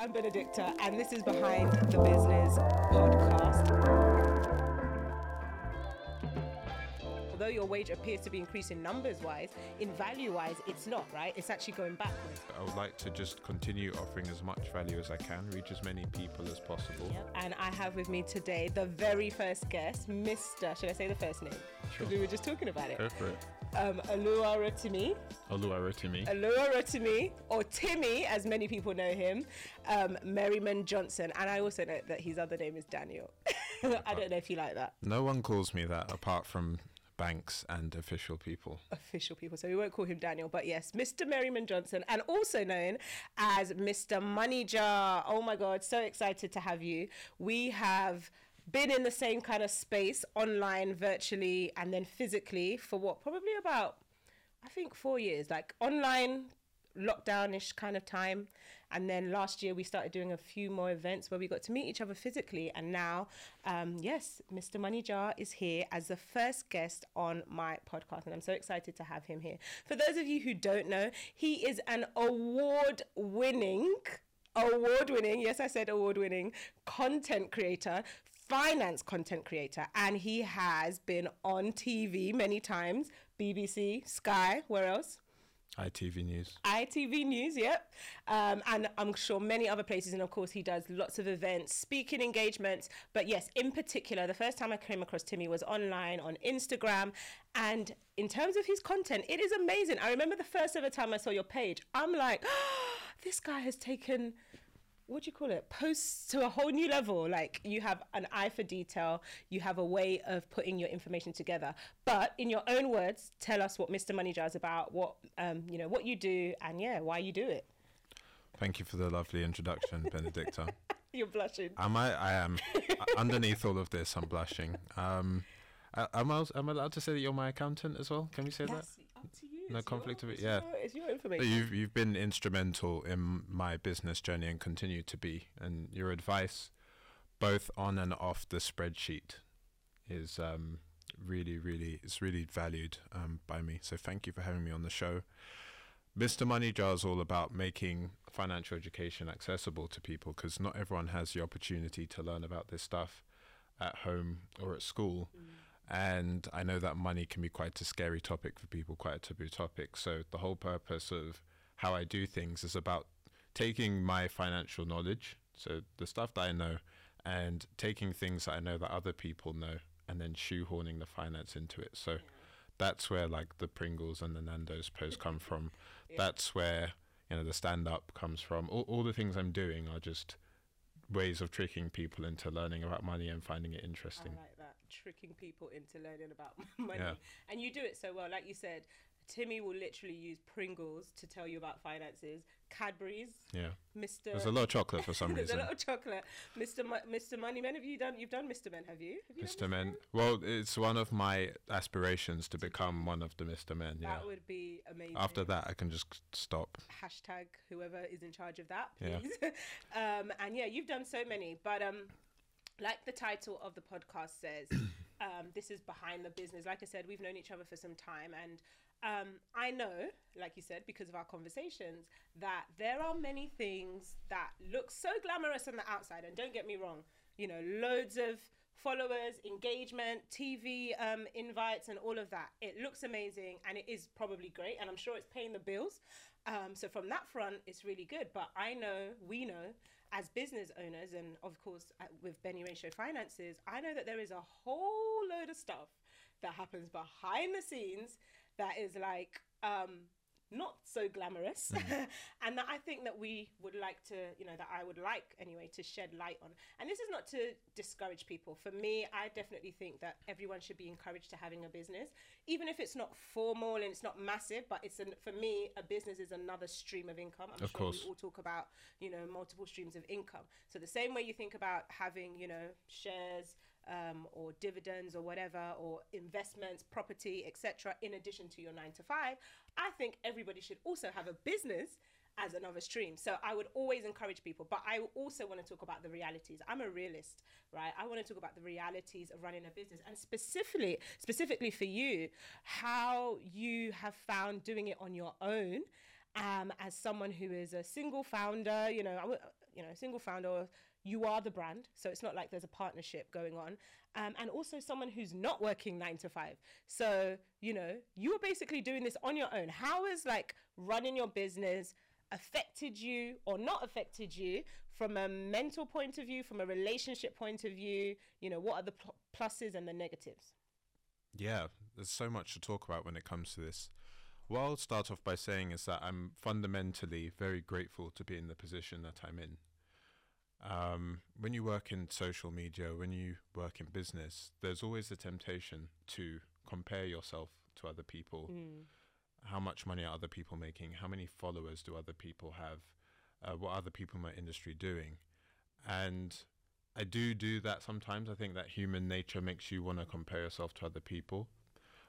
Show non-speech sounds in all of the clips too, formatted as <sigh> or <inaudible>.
I'm Benedicta, and this is Behind the Business podcast. Although your wage appears to be increasing numbers wise, in value wise, it's not, right? It's actually going backwards. I would like to just continue offering as much value as I can, reach as many people as possible. And I have with me today the very first guest, Mr. Should I say the first name? Sure. We were just talking about it. Go for it. Um, Alua Rotimi. Oluwarotimi. Alua Rotimi, or Timi, as many people know him, um, Merriman Johnson. And I also know that his other name is Daniel. <laughs> I don't know if you like that. No one calls me that apart from banks and official people. official people, so we won't call him Daniel, but yes, Mr. Merriman Johnson, and also known as Mr. Money Jar. Oh my God, so excited to have you. We have been in the same kind of space online, virtually, and then physically for what, probably about, I think, four years, like online. Lockdownish kind of time, and then last year we started doing a few more events where we got to meet each other physically. And now, um, yes, Mr. Money Jar is here as the first guest on my podcast, and I'm so excited to have him here. For those of you who don't know, he is an award winning, award winning, yes, I said award winning content creator. Finance content creator, and he has been on TV many times BBC, Sky, where else? ITV News. ITV News, yep. Um, and I'm sure many other places. And of course, he does lots of events, speaking engagements. But yes, in particular, the first time I came across Timi was online on Instagram. And in terms of his content, it is amazing. I remember the first ever time I saw your page, I'm like, <gasps> this guy has taken. What do you call it? Posts to a whole new level. Like you have an eye for detail, you have a way of putting your information together. But in your own words, tell us what Mr. Money Jar is about, what um, you know, what you do, and yeah, why you do it. Thank you for the lovely introduction, <laughs> Benedicta. You're blushing. Am I? I am. Underneath all of this, I'm blushing. Um, uh, am I? Am I allowed to say that you're my accountant as well? Can we say that? That's up to you. No It's conflict your- of it, yeah. your- It's your So information. You've you've been instrumental in my business journey and continue to be, and your advice, both on and off the spreadsheet, is um, really really it's really valued um, by me. So thank you for having me on the show. Mr. Money Jar is all about making financial education accessible to people because not everyone has the opportunity to learn about this stuff at home or at school. And I know that money can be quite a scary topic for people, quite a taboo topic. So the whole purpose of how I do things is about taking my financial knowledge, so the stuff that I know, and taking things that I know that other people know, and then shoehorning the finance into it. So that's where like the Pringles and the Nando's post come <laughs> from. That's where you know the stand up comes from. All, all the things I'm doing are just ways of tricking people into learning about money and finding it interesting. I like that. Tricking people into learning about <laughs> money. Yeah. And you do it so well. Like you said, Timi will literally use Pringles to tell you about finances, Cadbury's, Yeah. Mr. There's a lot of chocolate for some reason. <laughs> There's a lot of chocolate. Mr. Mo- Mr. Moneyman, have you done? You've done Mr. Men, have you? Have you Mr. done Men. Well, it's one of my aspirations to become one of the Mr. Men. Yeah. That would be amazing. After that, I can just stop. hashtag whoever is in charge of that, Yeah. please. <laughs> um, and yeah, you've done so many, but um, like the title of the podcast says, <coughs> um, this is behind the business. Like I said, we've known each other for some time, and um, I know, like you said, because of our conversations, that there are many things that look so glamorous on the outside. And don't get me wrong, you know, loads of followers, engagement, TV um, invites, and all of that. It looks amazing, and it is probably great, and I'm sure it's paying the bills. Um, so from that front, it's really good. But I know, we know, as business owners, and of course uh, with Benny Ratio Finances, I know that there is a whole load of stuff that happens behind the scenes that is like um, not so glamorous, mm. <laughs> and that I think that we would like to, you know, that I would like anyway to shed light on. And this is not to discourage people. For me, I definitely think that everyone should be encouraged to having a business, even if it's not formal and it's not massive. But it's an, for me, a business is another stream of income. I'm Of sure course. we all talk about, you know, multiple streams of income. So the same way you think about having, you know, shares um, or dividends or whatever, or investments, property, etc., in addition to your nine to five, I think everybody should also have a business as another stream. So I would always encourage people, but I also want to talk about the realities. I'm a realist, right? I want to talk about the realities of running a business and specifically specifically for you, how you have found doing it on your own um, as someone who is a single founder, you know, you know, single founder, you are the brand, so it's not like there's a partnership going on, um, and also someone who's not working nine to five. So you know, you are basically doing this on your own. How is like running your business affected you or not affected you from a mental point of view, from a relationship point of view? You know, what are the pl- pluses and the negatives? Yeah, there's so much to talk about when it comes to this. What I'll start off by saying is that I'm fundamentally very grateful to be in the position that I'm in. Um, when you work in social media, when you work in business, there's always the temptation to compare yourself to other people. Mm. How much money are other people making? How many followers do other people have? Uh, what are other people in my industry doing? And I do do that sometimes. I think that human nature makes you want to compare yourself to other people.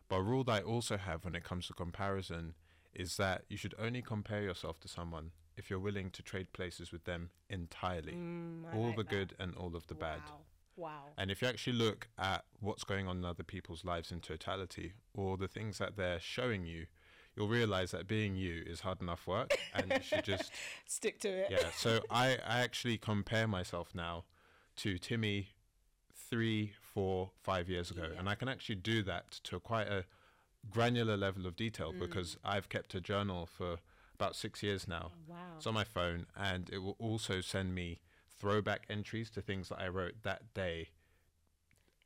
But a rule that I also have when it comes to comparison is that you should only compare yourself to someone if you're willing to trade places with them entirely. Mm, all like the that. good and all of the bad. Wow. Wow. And if you actually look at what's going on in other people's lives in totality, or the things that they're showing you, you'll realize that being you is hard enough work, and you should just <laughs> Stick to it. yeah. So <laughs> I I actually compare myself now to Timi three, four, five years ago, Yeah. and I can actually do that to quite a granular level of detail because I've kept a journal for about six years now. Wow. It's on my phone, and it will also send me throwback entries to things that I wrote that day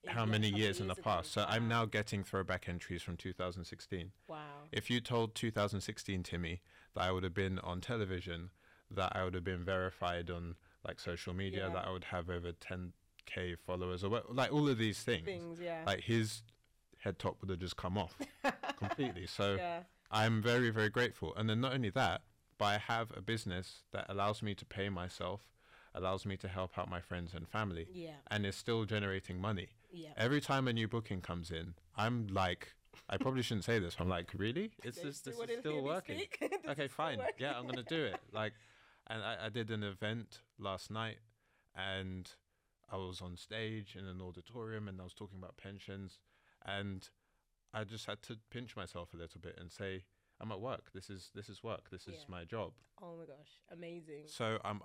how many years in the past. So I'm now getting throwback entries from 2016. Wow. If you told 2016 Timi that I would have been on television, that I would have been verified on like social media, Yeah. that I would have over 10k followers or what, like all of these things, Things, yeah. like his head top would have just come off <laughs> completely. So yeah. I'm very, very grateful. And then not only that, but I have a business that allows me to pay myself, allows me to help out my friends and family, Yeah. and is still generating money. Yeah. Every time a new booking comes in, I'm like, I probably shouldn't say this. but I'm like, really? It's this still <laughs> this is still working? This okay, fine. working. Yeah, I'm gonna do it. <laughs> Like, and I, I did an event last night, and I was on stage in an auditorium, and I was talking about pensions, and I just had to pinch myself a little bit and say, I'm at work. This is this is work. This is Yeah. my job. Oh my gosh. Amazing. So I'm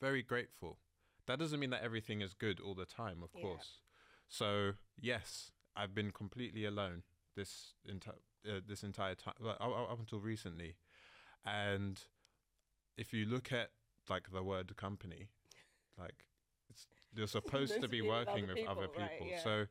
very grateful. That doesn't mean that everything is good all the time, of Yeah. course. So yes, I've been completely alone this enti- uh, this entire time, well, up- until recently. And if you look at like the word company, like it's you're <laughs> supposed to be be with working other with other people, right, yeah. So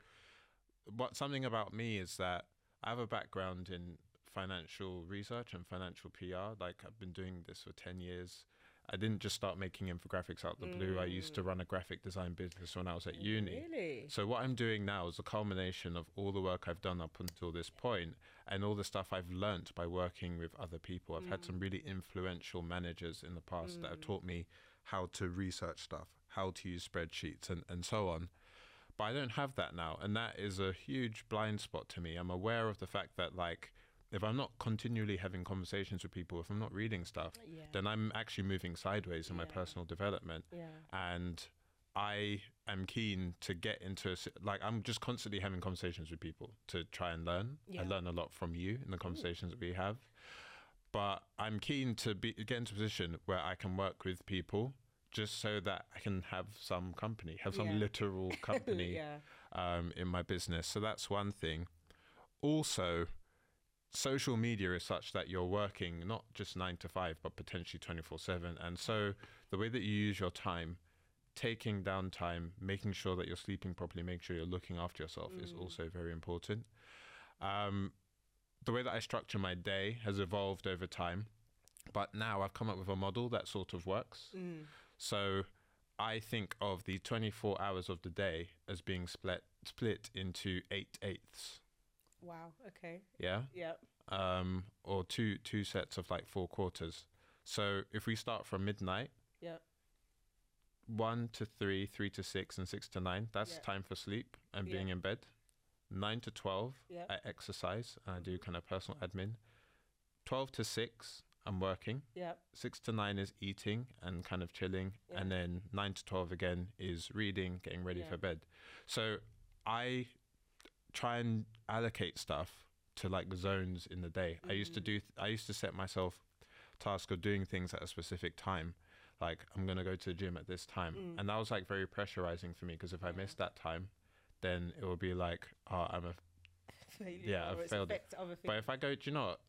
what something about me is that I have a background in financial research and financial PR. Like I've been doing this for 10 years. I didn't just start making infographics out of the blue. I used to mm. run a graphic design business when I was at oh, uni. Really? So what I'm doing now is a culmination of all the work I've done up until this point and all the stuff I've learnt by working with other people. I've had some mm. really influential managers in the past that have mm. taught me how to research stuff, how to use spreadsheets and, and so on. But I don't have that now. And that is a huge blind spot to me. I'm aware of the fact that like if I'm not continually having conversations with people, if I'm not reading stuff, Yeah. then I'm actually moving sideways in my personal development Yeah. and I am keen to get into a, like I'm just constantly having conversations with people to try and learn. Yeah. I learn a lot from you in the conversations that we have, but I'm keen to be get into a position where I can work with people just so that I can have some company, have some Yeah. literal <laughs> company yeah. um, in my business. So that's one thing. Also, social media is such that you're working not just nine to five, but potentially 24 7. And so the way that you use your time, taking down time, making sure that you're sleeping properly, making sure you're looking after yourself is also very important. Um, the way that I structure my day has evolved over time, but now I've come up with a model that sort of works. Mm. So I think of the 24 hours of the day as being split split into eight eighths. Wow. Okay. Yeah. Yeah. Um, or two two sets of like four quarters. So if we start from midnight, Yeah. one to three, three to six, and six to nine, that's time for sleep and being in bed. Nine to twelve. I exercise and I do kind of personal admin. Twelve to six, I'm working. Yeah. six to nine is eating and kind of chilling, and then nine to twelve again is reading, getting ready Yeah. for bed. So I try and allocate stuff to like zones in the day. I used to Mm. do. I used to set myself task of doing things at a specific time. Like I'm gonna go to the gym at this time, Mm. and that was like very pressurizing for me because if I missed that time, then it would be like, oh, I'm a. <laughs> Failure Yeah, it's failed it. But if I go, do you know what?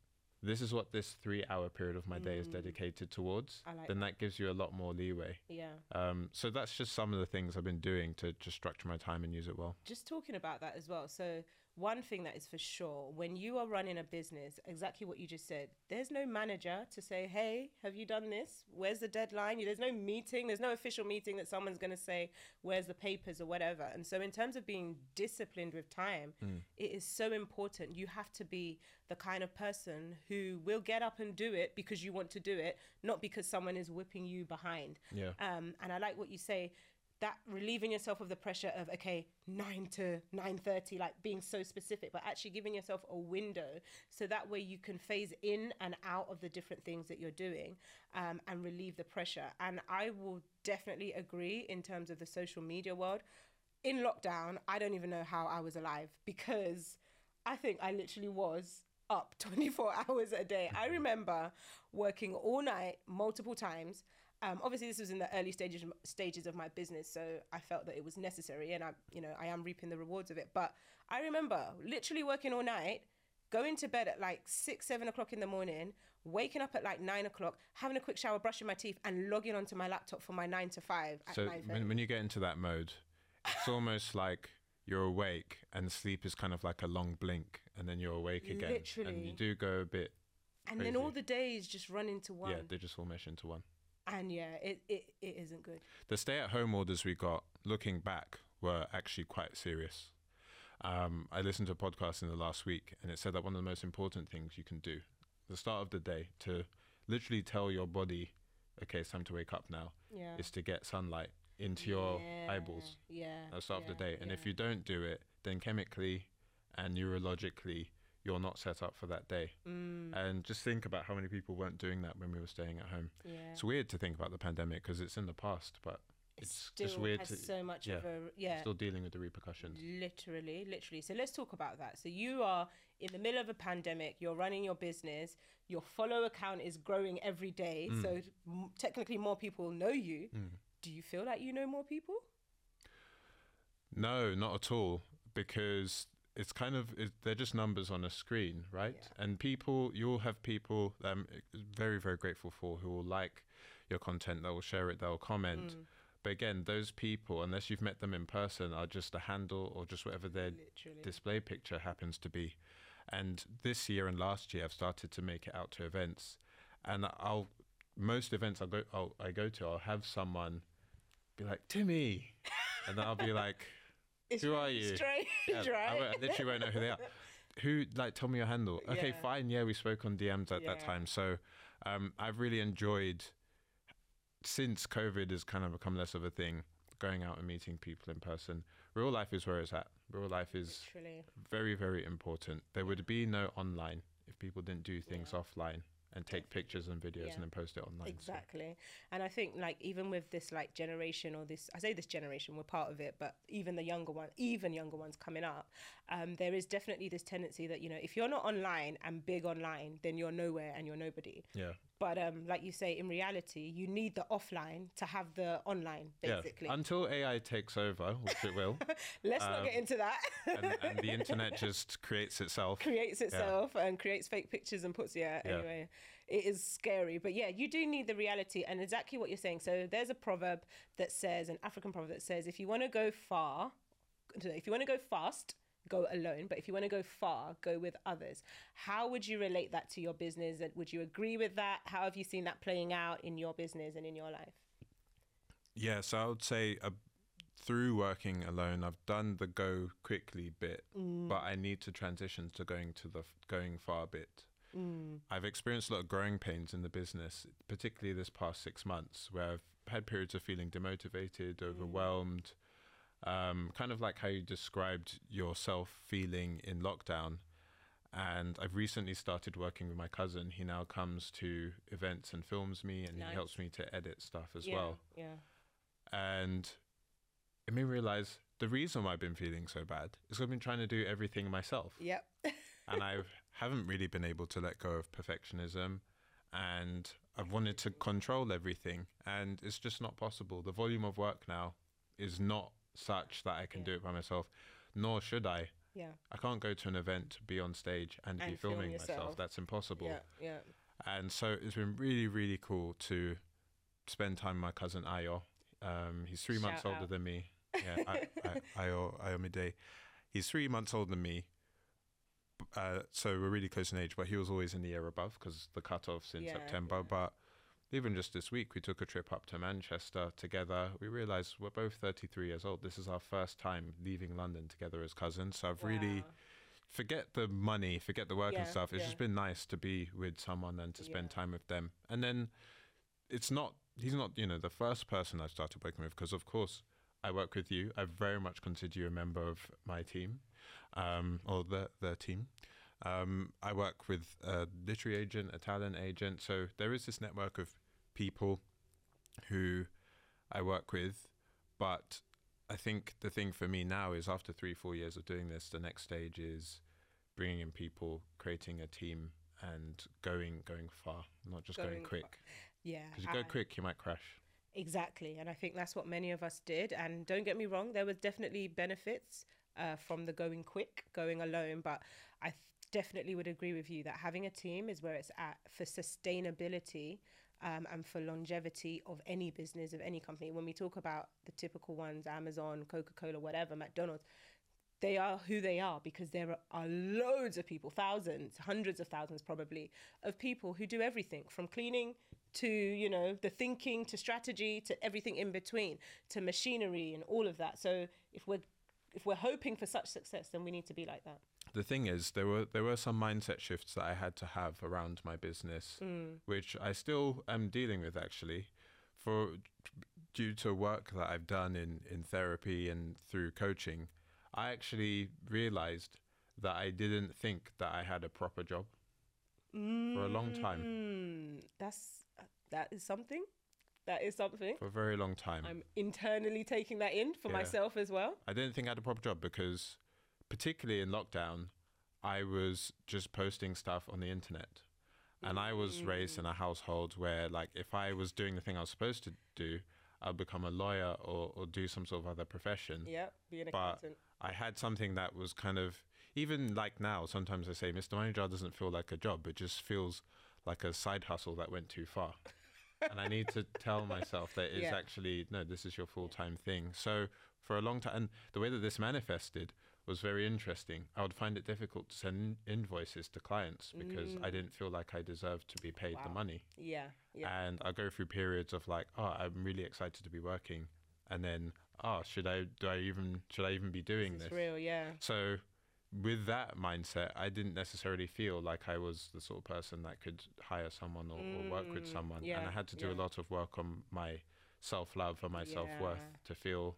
This is what this three-hour period of my day is Mm. dedicated towards. I like then that gives you a lot more leeway. yeah. Um, so that's just some of the things I've been doing to just structure my time and use it well. just talking about that as well. So, one thing that is for sure when you are running a business, exactly what you just said, there's no manager to say, Hey, have you done this? Where's the deadline? There's no meeting, there's no official meeting that someone's going to say, Where's the papers or whatever. And so, in terms of being disciplined with time, it is so important. You have to be the kind of person who will get up and do it because you want to do it, not because someone is whipping you behind. Yeah. Um, and I like what you say that relieving yourself of the pressure of okay 9 to 9.30 like being so specific but actually giving yourself a window so that way you can phase in and out of the different things that you're doing um, and relieve the pressure. And i will definitely agree in terms of the social media world. In lockdown i don't even know how i was alive because i think i literally was up <laughs> 24 hours a day. I remember working all night multiple times um, obviously this was in the early stages stages of my business so i felt that it was necessary and i you know i am reaping the rewards of it. But i remember literally working all night going to bed at like six seven o'clock in the morning waking up at like nine o'clock having a quick shower brushing my teeth and logging onto my laptop for my nine to five at So when, when you get into that mode, it's <laughs> almost like you're awake and sleep is kind of like a long blink and then you're awake again. And you do go a bit, and then all the days just run into one. yeah, they just all mesh into one. And yeah it, it, it isn't good The stay at home orders we got, looking back, were actually quite serious. Um, I listened to a podcast in the last week and it said that one of the most important things you can do, the start of the day, to literally tell your body, okay, it's time to wake up now, yeah is to get sunlight into your Yeah, eyeballs. yeah at the start of the day. And if you don't do it, then chemically and neurologically, you're not set up for that day. Mm, And just think about how many people weren't doing that when we were staying at home. yeah It's weird to think about the pandemic because it's in the past, but it it's still just weird has to so much yeah, of a yeah still dealing with the repercussions. literally literally so let's talk about that so you are in the middle of a pandemic you're running your business your follow account is growing every day Mm. so m- technically more people know you do you feel like you know more people No, not at all, because it's kind of it, they're just numbers on a screen, right? Yeah. And people, you'll have people that I'm very, very grateful for who will like your content, they'll share it, they'll comment. Mm. But again, those people, unless you've met them in person, are just a handle or just whatever their literally display picture happens to be. And this year and last year, I've started to make it out to events, and I'll most events I go I'll, I go to, I'll have someone be like Timi, <laughs> and then I'll be like, it's who are you? strange <laughs> yeah, I, right I literally won't know who they are. Who like tell me your handle? Okay, Yeah. fine. Yeah, we spoke on DMs at that time, so um, I've really enjoyed since COVID has kind of become less of a thing. Going out and meeting people in person. Real life is where it's at. Real life is literally very very important there would be no online if people didn't do things Yeah. offline and take pictures and videos Yeah. and then post it online so- exactly. And i think like even with this like generation or this i say this generation we're part of it but even the younger one even younger ones coming up um, there is definitely this tendency that you know if you're not online and big online then you're nowhere and you're nobody. Yeah but um, like you say in reality you need the offline to have the online basically. Yeah until ai takes over which it will <laughs> let's not um, get into that. and, and the internet <laughs> just creates itself. Creates itself and creates fake pictures and puts yeah, Yeah. anyway. It is scary but yeah you do need the reality and exactly what you're saying. So there's a proverb that says an african proverb that says if you want to go far if you want to go fast go alone but if you want to go far go with others. How would you relate that to your business? And would you agree with that? How have you seen that playing out in your business and in your life? Yeah so i would say uh, through working alone i've done the go quickly bit Mm. but i need to transition to going to the going far bit. Mm. I've experienced a lot of growing pains in the business, particularly this past six months, where I've had periods of feeling demotivated, overwhelmed, um, kind of like how you described yourself feeling in lockdown. And I've recently started working with my cousin. He now comes to events and films me, and Nice. he helps me to edit stuff as yeah, well. yeah And it made me realize the reason why I've been feeling so bad is I've been trying to do everything myself yep <laughs> and I haven't really been able to let go of perfectionism and I've wanted to control everything, and it's just not possible. The volume of work now is not such that I can Yeah. do it by myself, nor should I. Yeah. I can't go to an event, be on stage, and, be And film filming myself. That's impossible. Yeah. Yeah. And so it's been really, really cool to spend time with my cousin Ayo. Um, he's three months older out. than me. Yeah, I, I, <laughs> Ayo, Ayomide. He's three months older than me. Uh, so we're really close in age, but he was always in the year above because the cutoff's in Yeah, September. yeah. But even just this week, we took a trip up to Manchester together. We realized we're both 33 years old. This is our first time leaving London together as cousins. So I've really forget the money, forget the work and stuff. It's yeah. just been nice to be with someone and to spend Yeah. time with them. And then it's not, he's not, you know, the first person I've started working with because, of course, I work with you. I very much consider you a member of my team um, or the, the team. Um, I work with a literary agent, a talent agent. So there is this network of people who I work with. But I think the thing for me now is after three, four years of doing this, the next stage is bringing in people, creating a team, and going going far, not just going, Going quick. Yeah. Because you go I- quick, you might crash. Exactly. And I think that's what many of us did. And don't get me wrong, there was definitely benefits uh, from the going quick, going alone. But I th- definitely would agree with you that having a team is where it's at for sustainability um, and for longevity of any business, of any company. When we talk about the typical ones, Amazon, Coca Cola, whatever, McDonald's, they are who they are because there are loads of people, thousands, hundreds of thousands probably, of people who do everything from cleaning to, you know, the thinking to strategy to everything in between to machinery and all of that. So if we're if we're hoping for such success, then we need to be like that. The thing is, there were there were some mindset shifts that I had to have around my business, which I still am dealing with actually, for due to work that I've done in in therapy and through coaching. I actually realized that I didn't think that I had a proper job for a long time. Mm, that's that is something. That is something. For a very long time. I'm internally taking that in for Yeah. myself as well. I didn't think I had a proper job because, particularly in lockdown, I was just posting stuff on the internet. And I was raised in a mm. household where, like, if I was doing the thing I was supposed to do, I'd become a lawyer or, or do some sort of other profession. Yeah, be an But accountant. I had something that was kind of, even like now, sometimes I say, Mr. Money Jar doesn't feel like a job. It just feels like a side hustle that went too far. and I need to <laughs> tell myself that it's Yeah. actually, no, this is your full time thing. So for a long time, and the way that this manifested was very interesting. I would find it difficult to send invoices to clients because I didn't feel like I deserved to be paid the money. Yeah, yeah. And I go through periods of like, oh, I'm really excited to be working. And then, oh, should I, do I even, should I even be doing it's this? real, yeah. So, with that mindset, I didn't necessarily feel like I was the sort of person that could hire someone or, or work with Mm, someone. and I had to do yeah. a lot of work on my self love and my self worth to feel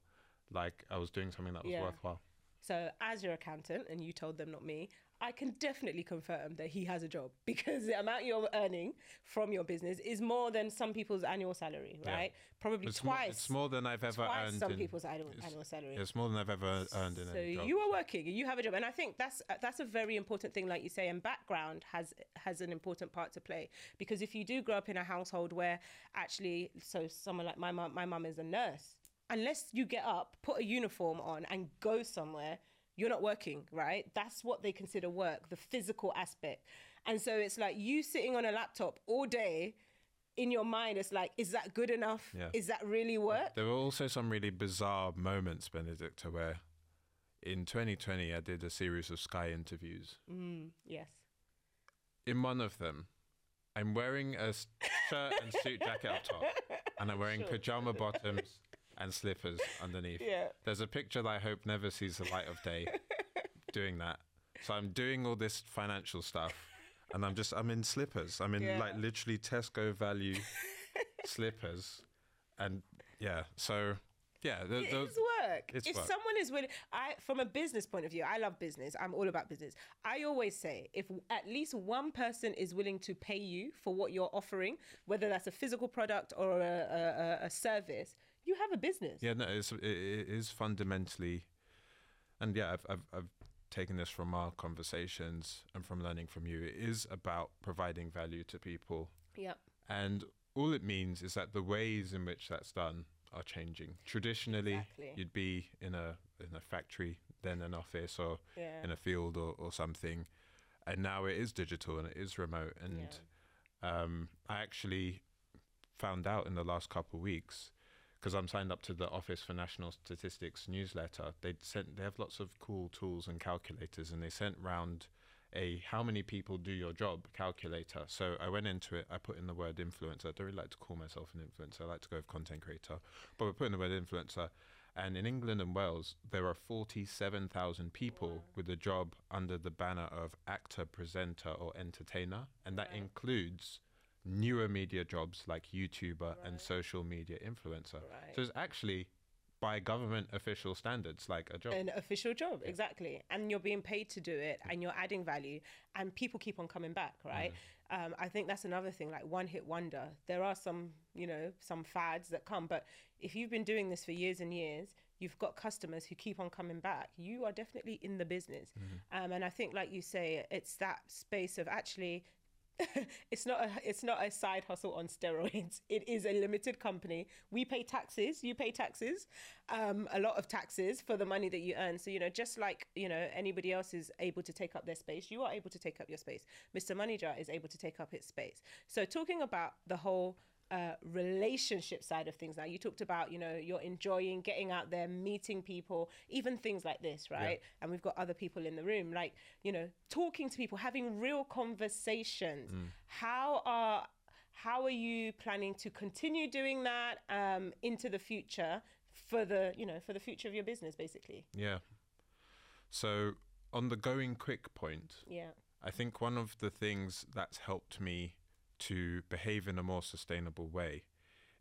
like I was doing something that was Yeah. worthwhile. So, as your accountant, and you told them, not me, I can definitely confirm that he has a job <laughs> because the amount you're earning from your business is more than some people's annual salary, Yeah. right? Probably It's more, twice. it's more than I've ever earned. some in, people's annual, it's- annual salary. It's more than I've ever earned in so a job. So you are working and you have a job and i think that's that's a very important thing like you say and background has has an important part to play because if you do grow up in a household where actually so someone like my mum my mum is a nurse unless you get up put a uniform on and go somewhere you're not working right? That's what they consider work the physical aspect. And so it's like you sitting on a laptop all day in your mind it's like is that good enough? Yeah. is that really work? There were also some really bizarre moments, Benedicta, where in 2020 I did a series of Sky interviews. mm, yes. In one of them, I'm wearing a shirt and suit jacket up top, and I'm wearing <laughs> pajama bottoms and slippers underneath. Yeah. There's a picture that I hope never sees the light of day <laughs> doing that. So I'm doing all this financial stuff, and I'm just I'm in slippers. I'm in Yeah. like literally Tesco value <laughs> slippers, and yeah. So yeah, th- It those, is work. it's if work. someone is willing, I from a business point of view, I love business. I'm all about business. I always say if at least one person is willing to pay you for what you're offering, whether that's a physical product or a, a- a service, you have a business. Yeah, no, it's, it, it is fundamentally, and yeah, I've, I've, I've taken this from our conversations and from learning from you. It is about providing value to people Yep. And all it means is that the ways in which that's done are changing. Traditionally, Exactly. you'd be in a in a factory, then an office, or Yeah. in a field or, or something, and now it is digital and it is remote. And um, I actually found out in the last couple of weeks because I'm signed up to the Office for National Statistics newsletter. They sent they have lots of cool tools and calculators, and they sent round a how many people do your job calculator. So I went into it. I put in the word influencer. I don't really like to call myself an influencer. I like to go with content creator, but we put in the word influencer. And in England and Wales, there are 47,000 people Wow. with a job under the banner of actor, presenter, or entertainer. And that includes newer media jobs like YouTuber and social media influencer. Right. So it's actually by government official standards like a job. an official job exactly. And you're being paid to do it and you're adding value and people keep on coming back right? Um, i think that's another thing like one hit wonder. There are some you know some fads that come but if you've been doing this for years and years you've got customers who keep on coming back. You are definitely in the business. Um, and i think like you say it's that space of actually <laughs> it's not a it's not a side hustle on steroids. <laughs> It is a limited company. We pay taxes. You pay taxes, um, a lot of taxes for the money that you earn. So you know, just like you know anybody else is able to take up their space, you are able to take up your space. Mr. Money Jar is able to take up its space. So talking about the whole uh, relationship side of things. Now you talked about you know you're enjoying getting out there meeting people even things like this right? And we've got other people in the room. Like you know talking to people having real conversations. How are how are you planning to continue doing that um, into the future for the you know for the future of your business basically? Yeah. So on the going quick point, yeah. I think one of the things that's helped me to behave in a more sustainable way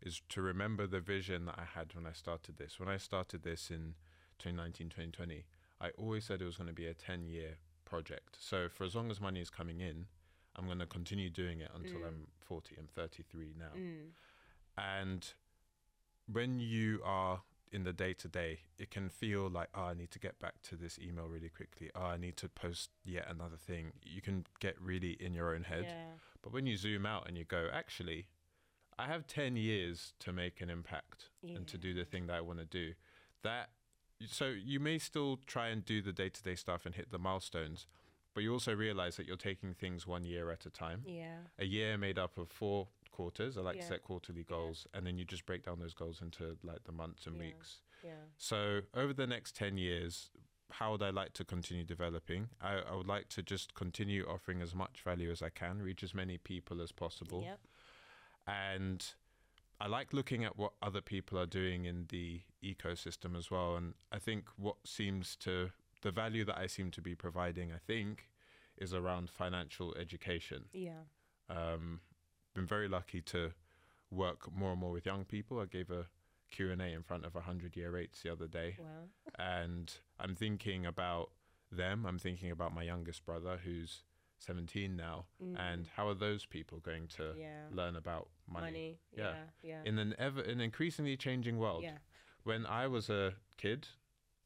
is to remember the vision that I had when I started this. When I started this in 2019, 2020, I always said it was going to be a 10 year project. So for as long as money is coming in, I'm going to continue doing it until mm. I'm 40. I'm 33 now. Mm. And when you are in the day to day, it can feel like, oh, I need to get back to this email really quickly. Oh, I need to post yet another thing. You can get really in your own head. yeah But when you zoom out and you go, actually, I have 10 years to make an impact and to do the thing that I want to do. That so you may still try and do the day-to-day stuff and hit the milestones, but you also realize that you're taking things one year at a time. yeah A year made up of four quarters. I like to Yeah. set quarterly goals and then you just break down those goals into like the months and Yeah. weeks. yeah So over the next 10 years, how would I like to continue developing? I, I would like to just continue offering as much value as I can, reach as many people as possible. Yep. And I like looking at what other people are doing in the ecosystem as well. And I think what seems to, the value that I seem to be providing, I think, is around financial education. yeah Um, been very lucky to work more and more with young people. I gave a Q&A in front of 100 year eights the other day wow and I'm thinking about them. I'm thinking about my youngest brother who's 17 now, and how are those people going to Mm. Yeah. learn about money? money Yeah. yeah yeah In an ever an increasingly changing world. yeah When I was a kid,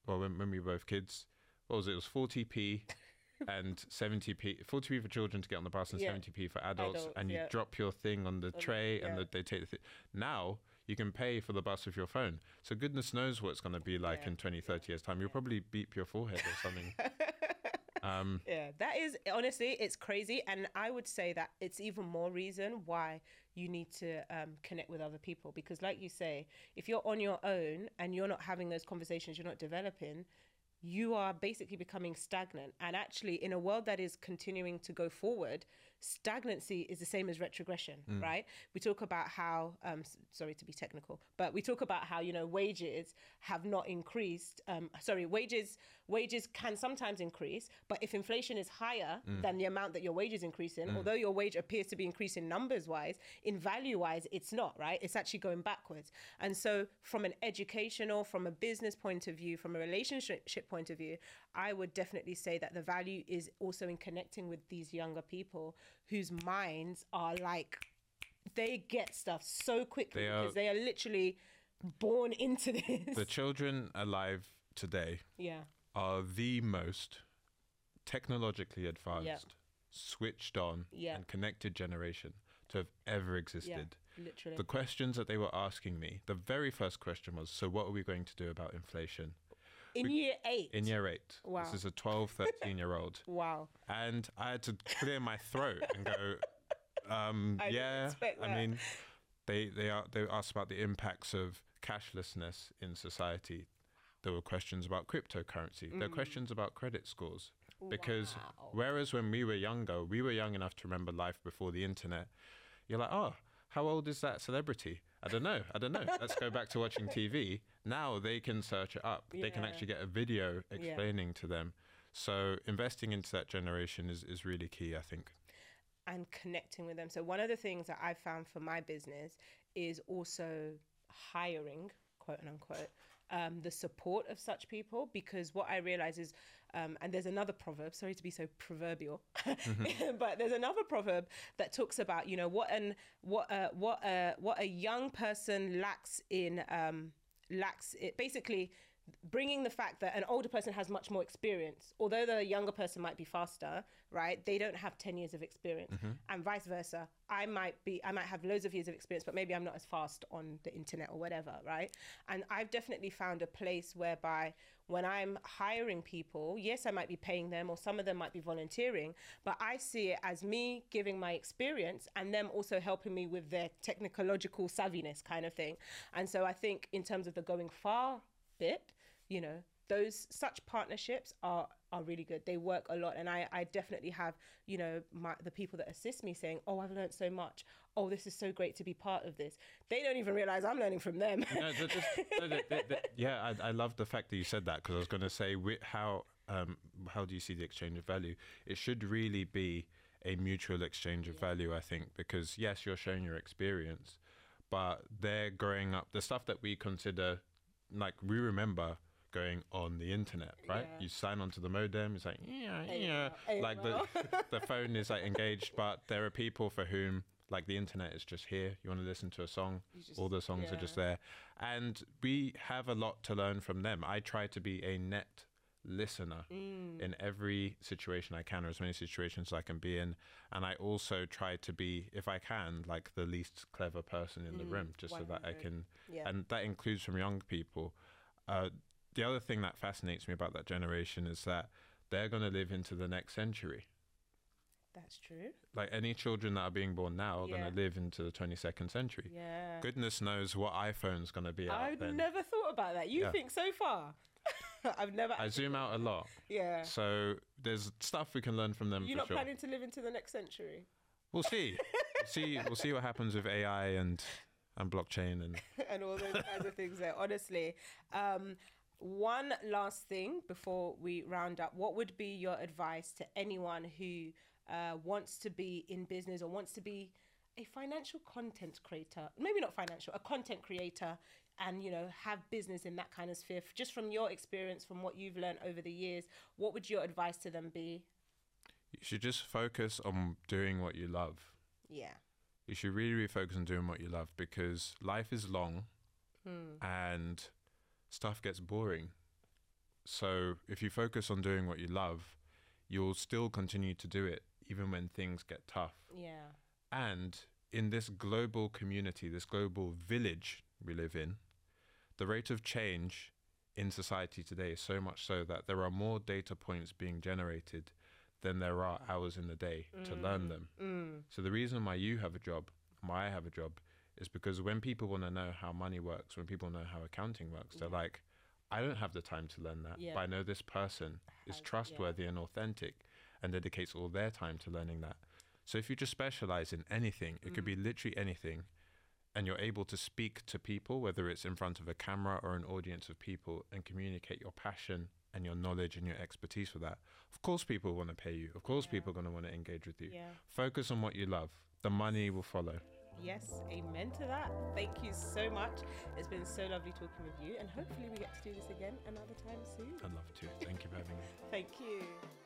well, when, when we were both kids, what was it? It was 40p <laughs> and 70p. 40p for children to get on the bus and Yeah. 70p for adults, Adults, and you yeah. drop your thing on the tray, and the, they take the thing. Now you can pay for the bus with your phone. So goodness knows what it's going to be like in 20, 30 years' time. You'll probably beep your forehead or something. <laughs> um, Yeah, that is honestly, it's crazy, and I would say that it's even more reason why you need to um, connect with other people because, like you say, if you're on your own and you're not having those conversations, you're not developing. You are basically becoming stagnant, and actually, in a world that is continuing to go forward, stagnancy is the same as retrogression, right? We talk about how, um, sorry to be technical, but we talk about how you know wages have not increased. Um, sorry, wages wages can sometimes increase, but if inflation is higher than the amount that your wage is increasing, although your wage appears to be increasing numbers wise, in value wise, it's not right. It's actually going backwards. And so, from an educational, from a business point of view, from a relationship point of view, I would definitely say that the value is also in connecting with these younger people whose minds are like they get stuff so quickly They are- because they are literally born into this. the children alive today yeah. are the most technologically advanced, switched on, Yeah. and connected generation. to have ever existed. Literally. The questions that they were asking me, the very first question was, So, what are we going to do about inflation? In year eight. In year eight. Wow. This is a 12, 13 year old. <laughs> wow. And I had to clear my throat and go, <laughs> um, I yeah. I mean, they, they, are, they asked about the impacts of cashlessness in society. There were questions about cryptocurrency. There were questions about credit scores. Because Mm. Wow. whereas when we were younger, we were young enough to remember life before the internet. You're like, oh, how old is that celebrity? I don't know. I don't know. Let's go back to watching TV. Now they can search it up. They can actually get a video explaining to them. So investing into that generation is, is really key, I think. and connecting with them. So one of the things that I found for my business is also hiring, quote unquote, um, the support of such people because what I realize is, um, and there's another proverb. Sorry to be so proverbial, <laughs> but there's another proverb that talks about you know what an what a what a what a young person lacks in um, lacks it basically bringing the fact that an older person has much more experience although the younger person might be faster right they don't have 10 years of experience. Mm-hmm. And vice versa. I might be i might have loads of years of experience but maybe i'm not as fast on the internet or whatever right? And i've definitely found a place whereby when i'm hiring people yes i might be paying them or some of them might be volunteering but i see it as me giving my experience and them also helping me with their technological savviness kind of thing. And so i think in terms of the going far bit you know those such partnerships are are really good. They work a lot. And i i definitely have you know my the people that assist me saying oh i've learned so much. Oh this is so great to be part of this. They don't even realize i'm learning from them. No, th- th- no, th- th- th- yeah, I, I love the fact that you said that because I was going to say how um, how do you see the exchange of value? It should really be a mutual exchange of value, I think, because yes, you're sharing your experience, but they're growing up. The stuff that we consider, like we remember going on the internet, right? Yeah. You sign onto the modem. It's like yeah, yeah, like the <laughs> the <laughs> phone is like engaged, but there are people for whom like the internet is just here. You want to listen to a song, just- all the songs are just there, and we have a lot to learn from them. I try to be a net listener Mm. in every situation I can, or as many situations I can be in, and I also try to be, if I can, like the least clever person in the room, just so that I can, Mm, Yeah. and that includes from young people. Uh, the other thing that fascinates me about that generation is that they're going to live into the next century that's true like any children that are being born now are Yeah. going to live into the 22nd century. yeah Goodness knows what iPhone's going to be i've then. never thought about that you Yeah. think so far <laughs> i've never I zoom out a lot. yeah So there's stuff we can learn from them you're not sure. planning to live into the next century We'll see. we'll <laughs> see we'll see what happens with AI and and blockchain and <laughs> and all those kinds of things there. Honestly, um, one last thing before we round up, what would be your advice to anyone who uh, wants to be in business or wants to be a financial content creator? Maybe not financial, a content creator. And you know, have business in that kind of sphere. Just from your experience, from what you've learned over the years, what would your advice to them be? you should just focus on doing what you love. Yeah, You should really, really focus on doing what you love because life is long and stuff gets boring. So if you focus on doing what you love, you'll still continue to do it even when things get tough. yeah, And in this global community, this global village we live in, the rate of change in society today is so much so that there are more data points being generated than there are hours in the day to learn them. Mm. So the reason why you have a job, why I have a job, is because when people want to know how money works, when people know how accounting works, they're like, I don't have the time to learn that, Yeah. but I know this person is Has- yeah. trustworthy and authentic and dedicates all their time to learning that. So if you just specialize in anything, it could Mm. be literally anything, and you're able to speak to people, whether it's in front of a camera or an audience of people, and communicate your passion and your knowledge and your expertise for that. Of course, people want to pay you. Of course, Yeah. people are going to want to engage with you. yeah. Focus on what you love. The money will follow. Yes, amen to that. Thank you so much. It's been so lovely talking with you, and hopefully, we get to do this again another time soon. I'd love to. Thank you for having me. <laughs> Thank you.